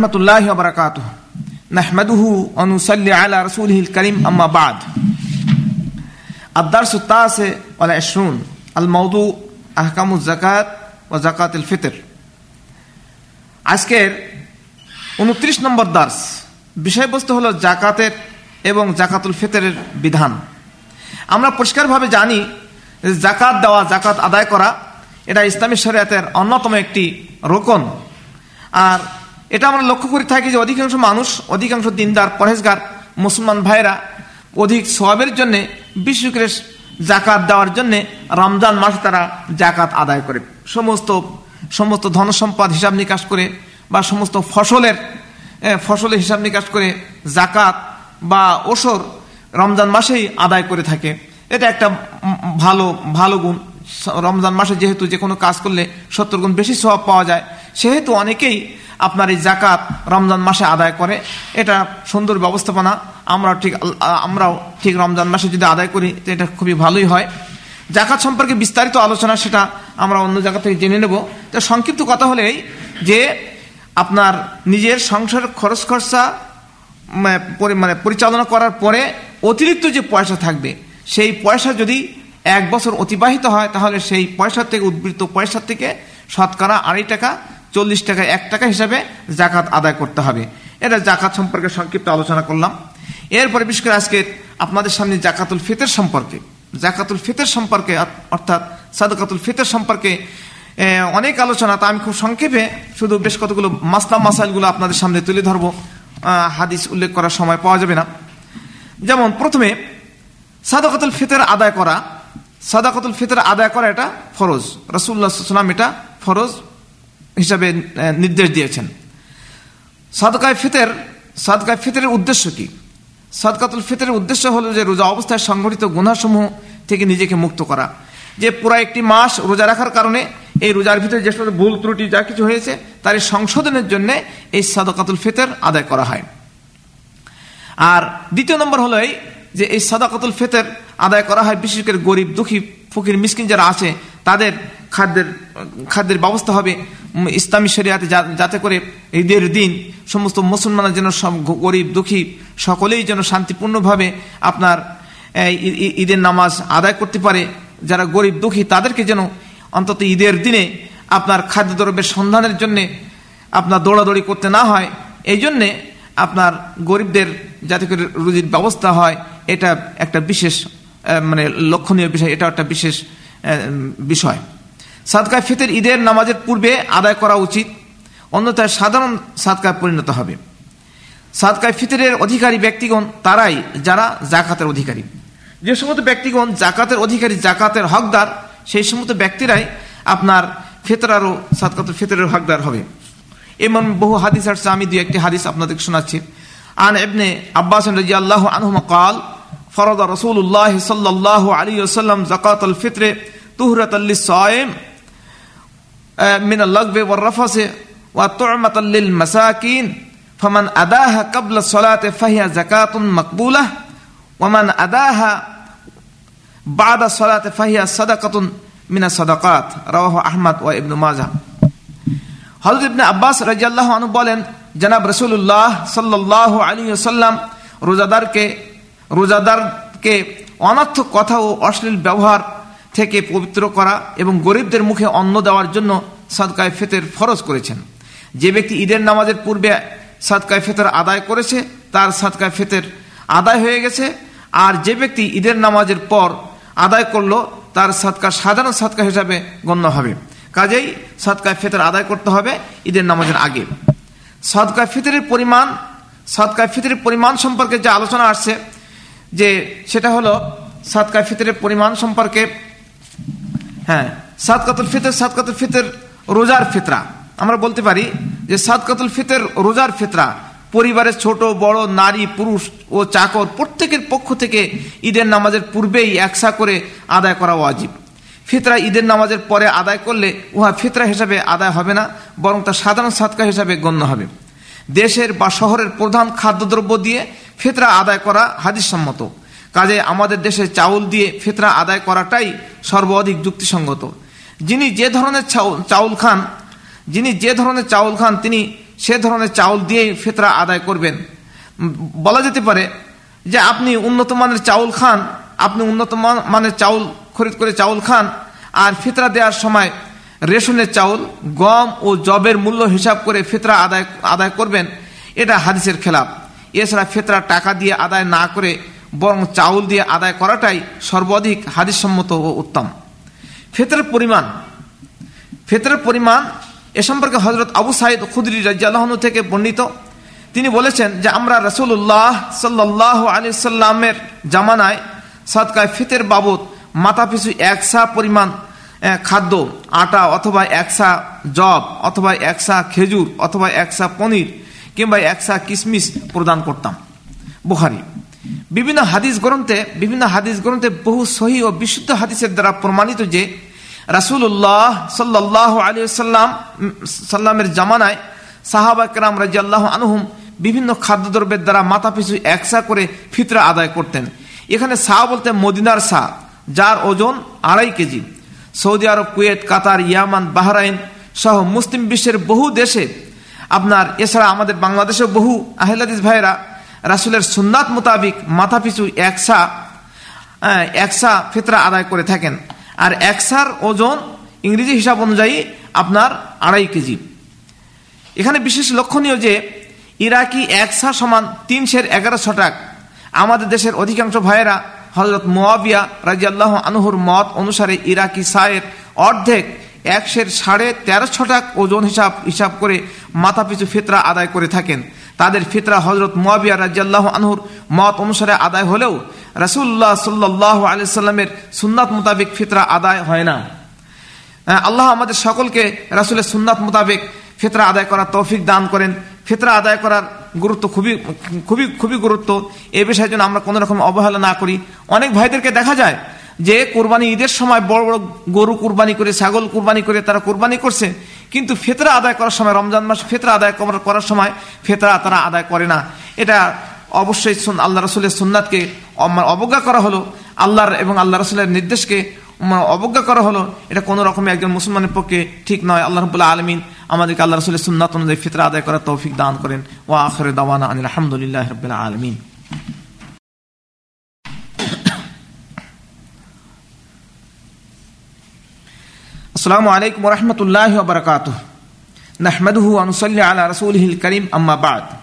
ورحمة الله وبركاته نحمده ونصلي على رسوله الكريم أما بعد الدرس التاسع والعشرون الموضوع أحكام الزكاة وزكاة الفطر আজকের উনত্রিশ নম্বর দার্স বিষয়বস্তু হলো জাকাতের এবং জাকাতুল ফিতরের বিধান আমরা পরিষ্কারভাবে জানি যে জাকাত দেওয়া জাকাত আদায় করা এটা ইসলামী শরিয়াতের অন্যতম একটি রোকন আর এটা আমরা লক্ষ্য করে থাকি যে অধিকাংশ মানুষ, অধিকাংশ দিনদার, পরহেজগার, মুসলমান ভাইরা অধিক সবের জন্য, বিশেষ জাকাত দেওয়ার জন্য রমজান মাসে তারা জাকাত আদায় করে। সমস্ত সমস্ত ধনসম্পদ হিসাব নিকাশ করে বা সমস্ত ফসলের ফসলের হিসাব নিকাশ করে জাকাত বা ওসর রমজান মাসেই আদায় করে থাকে। এটা একটা ভালো ভালো গুণ। রমজান মাসে যেহেতু যে কোনো কাজ করলে সত্তর গুণ বেশি স্বভাব পাওয়া যায় সেহেতু অনেকেই আপনার এই জাকাত রমজান মাসে আদায় করে। এটা সুন্দর ব্যবস্থাপনা। আমরা ঠিক, আমরাও ঠিক রমজান মাসে যদি আদায় করি, তো এটা খুবই ভালোই হয়। জাকাত সম্পর্কে বিস্তারিত আলোচনা, সেটা আমরা অন্য জায়গা থেকে জেনে নেব। তো সংক্ষিপ্ত কথা হলেই যে, আপনার নিজের সংসার খরচ খরচা মানে পরিচালনা করার পরে অতিরিক্ত যে পয়সা থাকবে, সেই পয়সা যদি এক বছর অতিবাহিত হয়, তাহলে সেই পয়সা থেকে, উদ্বৃত্ত পয়সা থেকে শতকরা আড়াই টাকা চল্লিশ টাকা, এক টাকা হিসাবে জাকাত আদায় করতে হবে। এটা জাকাত সম্পর্কে সংক্ষিপ্ত আলোচনা করলাম। এরপরে বিশেষ করে আজকে আপনাদের সামনে জাকাতুল ফিতর সম্পর্কে। জাকাতুল ফিতর সম্পর্কে, অর্থাৎ সাদকাতুল ফিতর সম্পর্কে অনেক আলোচনা। তা আমি খুব সংক্ষেপে শুধু বেশ কতগুলো মাসলা, মাসাইলগুলো আপনাদের সামনে তুলে ধরবো। হাদিস উল্লেখ করার সময় পাওয়া যাবে না। যেমন প্রথমে, সাদাকাতুল ফিতর আদায় করা। সাদাকাতুল ফিতর আদায় করা এটা ফরজ। রসুল্লাহাম এটা ফরজ। হিসাবে নির্দেশ দিয়েছেন। সাদকায় ফিতের, সাদকায় ফিতরের উদ্দেশ্য কি? সাদকাতুল ফিতরের উদ্দেশ্য হলো যে রোজা অবস্থায় সংঘটিত গুণাসমূহ থেকে নিজেকে মুক্ত করা। যে পুরো একটি মাস রোজা রাখার কারণে এই রোজার ভিতরে যে সমস্ত ভুল, ত্রুটি যা কিছু হয়েছে, তার সংশোধনের জন্য এই সাদকাতুল ফিতর আদায় করা হয়। আর দ্বিতীয় নম্বর হলো এই যে এই সাদাকাতুল ফেতের আদায় করা হয় বিশেষ করে গরিব, দুঃখী, ফকির, মিসকিন যারা আছে, তাদের খাদ্যের খাদ্যের ব্যবস্থা হবে ইসলামী শরিয়াতে যাতে করে ঈদের দিন সমস্ত মুসলমানের যেন সব গরিব, দুঃখী সকলেই যেন শান্তিপূর্ণভাবে আপনার ঈদের নামাজ আদায় করতে পারে। যারা গরিব, দুঃখী তাদেরকে যেন অন্তত ঈদের দিনে আপনার খাদ্যদ্রব্যের সন্ধানের জন্যে আপনার দৌড়াদৌড়ি করতে না হয়। এই জন্যে আপনার গরিবদের যাতে করে রুজির ব্যবস্থা হয়, এটা একটা বিশেষ মানে লক্ষণীয় বিষয় এটা একটা বিশেষ বিষয়। সাদকায় ফিতর ঈদের নামাজের পূর্বে আদায় করা উচিত, অন্যথায় সাধারণ সাদকায় পরিণত হবে। সাদকায় ফিতরের অধিকারী ব্যক্তিগণ তারাই যারা জাকাতের অধিকারী। যে সমস্ত ব্যক্তিগণ জাকাতের অধিকারী, জাকাতের হকদার, সেই সমস্ত ব্যক্তিরাই আপনার ফেতরারও সাদকাত ফিতরের হকদার হবে। এমন বহু হাদিস আসছে, আমি দু একটি হাদিস আপনাদের শোনাচ্ছি। আন এবনে আব্বাস রাজি আল্লাহ কাল, ফরদা রসুল্লাহ সাল্লাহ আলী ওসাল্লাম জাকাতুল ফিতরে তুহরাত আল্লি সায়েম من اللغو والرفث وطعمة للمساكين فمن أداها قبل الصلاة فهي زكاة مقبولة ومن أداها بعد الصلاة فهي صدقة من الصدقات رواه أحمد وابن ماجه হজরত ইবনে আব্বাস রাজিয়াল্লাহ আনু বলেন জনাব রসুল্লাহ সাল্লাহ আলী সাল্লাম রোজাদারকে রোজাদারকে অনর্থক কথা ও অশ্লীল ব্যবহার থেকে পবিত্র করা এবং গরিবদের মুখে অন্ন দেওয়ার জন্য সাদকায় ফেতের ফরজ করেছেন। যে ব্যক্তি ঈদের নামাজের পূর্বে সাদকায় ফেতের আদায় করেছে, তার সাদকায় ফেতের আদায় হয়ে গেছে। আর যে ব্যক্তি ঈদের নামাজের পর আদায় করল, তার সাদকা, সাধারণ সাদকা হিসাবে গণ্য হবে। কাজেই সদকায় ফেতের আদায় করতে হবে ঈদের নামাজের আগে। সদকায় ফিতরের পরিমাণ, সদকায় ফিতরের পরিমাণ সম্পর্কে যে আলোচনা আসছে, যে সেটা হলো সদকায় ফিতরের পরিমাণ সম্পর্কে হ্যাঁ সাদকাতুল ফিতর সাদকাতুল ফিতর, রোজার ফিতরা। আমরা বলতে পারি যে সাদকাতুল ফিতর, রোজার ফিতরা পরিবারের ছোট, বড়, নারী, পুরুষ ও চাকর প্রত্যেকের পক্ষ থেকে ঈদের নামাজের পূর্বেই একসা করে আদায় করা ওয়াজিব। ফিতরা ঈদের নামাজের পরে আদায় করলে উহা ফিতরা হিসাবে আদায় হবে না, বরং তা সাধারণ সাদকা হিসাবে গণ্য হবে। দেশের বা শহরের প্রধান খাদ্যদ্রব্য দিয়ে ফিতরা আদায় করা হাদিস সম্মত কাজে আমাদের দেশে চাউল দিয়ে ফিতরা আদায় করাটাই সর্বাধিক যুক্তিসঙ্গত। যিনি যে ধরনের চাউল খান, যিনি যে ধরনের চাউল খান, তিনি সে ধরনের চাউল দিয়ে ফেতরা আদায় করবেন। বলা যেতে পারে যে আপনি উন্নত মানের চাউল খান, আপনি উন্নত মানের চাউল, খরিদ করে চাউল খান, আর ফিতরা দেওয়ার সময় রেশনের চাউল, গম ও জবের মূল্য হিসাব করে ফিতরা আদায় আদায় করবেন, এটা হাদিসের খেলাফ এছাড়া ফেতরা টাকা দিয়ে আদায় না করে বরং চাউল দিয়ে আদায় করাটাই সর্বাধিক হাদিসসম্মত ও উত্তম। ফেতরের পরিমাণ। ফেতরের পরিমাণ এ সম্পর্কে হজরত আবু সাইদ খুদরি রাজ্লাহনু থেকে বর্ণিত। তিনি বলেছেন যে, আমরা রসুল্লাহ সাল্লাহ আলি সাল্লামের জামানায় সৎকায় ফিতের বাবদ মাথাপিছু একসা পরিমাণ খাদ্য, আটা অথবা একসা জব অথবা একসা খেজুর অথবা একসা পনির কিংবা একসা কিশমিশ প্রদান করতাম। বুখারি। বিভিন্ন হাদিস গ্রন্থে, বিভিন্ন হাদিস গ্রন্থে বহু সহি ও বিশুদ্ধ হাদিসের দ্বারা প্রমাণিত যে রাসুল্লাহ সাল্লাহ আলী সাল্লাম সাল্লামের জামানায় সাহাবা কেরাম রাজিয়াল্লাহ আনহুম বিভিন্ন খাদ্যদ্রব্যের দ্বারা মাথা পিছু একসা করে ফিতরা আদায় করতেন। এখানে শাহ বলতে মদিনার শাহ যার ওজন আড়াই KG. Saudi Arabia, Kuwait, Qatar, Yemen, Bahrain সহ মুসলিম বিশ্বের বহু দেশে আপনার, এছাড়া আমাদের বাংলাদেশেও বহু আহলাদিস ভাইয়েরা রাসুলের সুন্নাত মোতাবিক মাথা পিছু একসা একসা ফিতরা আদায় করে থাকেন। আর একসার ওজন ইংরেজি হিসাব অনুযায়ী আপনার আড়াই কেজি। এখানে বিশেষ লক্ষণীয় যে, ইরাকি একসা সমান তিন সের এগারো ছটাক আমাদের দেশের অধিকাংশ ভাইয়েরা হজরত মোয়াবিয়া রাজিয়াল্লাহ আনহুর মত অনুসারে ইরাকি সায়ের অর্ধেক একশের সাড়ে তেরো ছটাক ওজন হিসাব হিসাব করে মাথা পিছু ফিতরা আদায় করে থাকেন। তাদের ফিতরা হজরত মোয়াবিয়া রাজিয়াল্লাহ আনহুর মত অনুসারে আদায় হলেও রাসুল্লাহ সাল্লাহ আলি সাল্লামের সুন্নাত মোতাবেক ফিতরা আদায় হয় না। আল্লাহ আমাদের সকলকে রাসুলের সুন্নাত মোতাবেক ফিতরা আদায় করার তৌফিক দান করেন। ফিতরা আদায় করার গুরুত্ব খুবই খুবই খুবই গুরুত্ব। এ বিষয়ে যেন আমরা কোনো রকম অবহেলা না করি। অনেক ভাইদেরকে দেখা যায় যে কোরবানি ঈদের সময় বড় বড় গরু কুরবানি করে, ছাগল কুরবানি করে তারা কোরবানি করছে। কিন্তু ফেতরা আদায় করার সময়, রমজান মাস ফেতরা আদায় করার সময় ফেতরা তারা আদায় করে না। এটা অবশ্যই আল্লাহ রসুলের সুন্নাতকে অবজ্ঞা করা হলো। আল্লাহর এবং আল্লাহ রসুলের নির্দেশকে অবজ্ঞা করা হলো। এটা কোনো রকম একজন মুসলমানের পক্ষে ঠিক নয়। আল্লাহ রবুল্লাহ আলমিন আমাদেরকে আল্লাহ রসুলের সুন্নাত অনুযায়ী ফিতরা আদায় করার তৌফিক দান করেন। ও আখরে দাওয়ানা আনিল আলহামদুলিল্লাহ রবিল্লা আলমিন। السلام عليكم ورحمة الله وبركاته. نحمده ونصلي على رسوله الكريم أما بعد.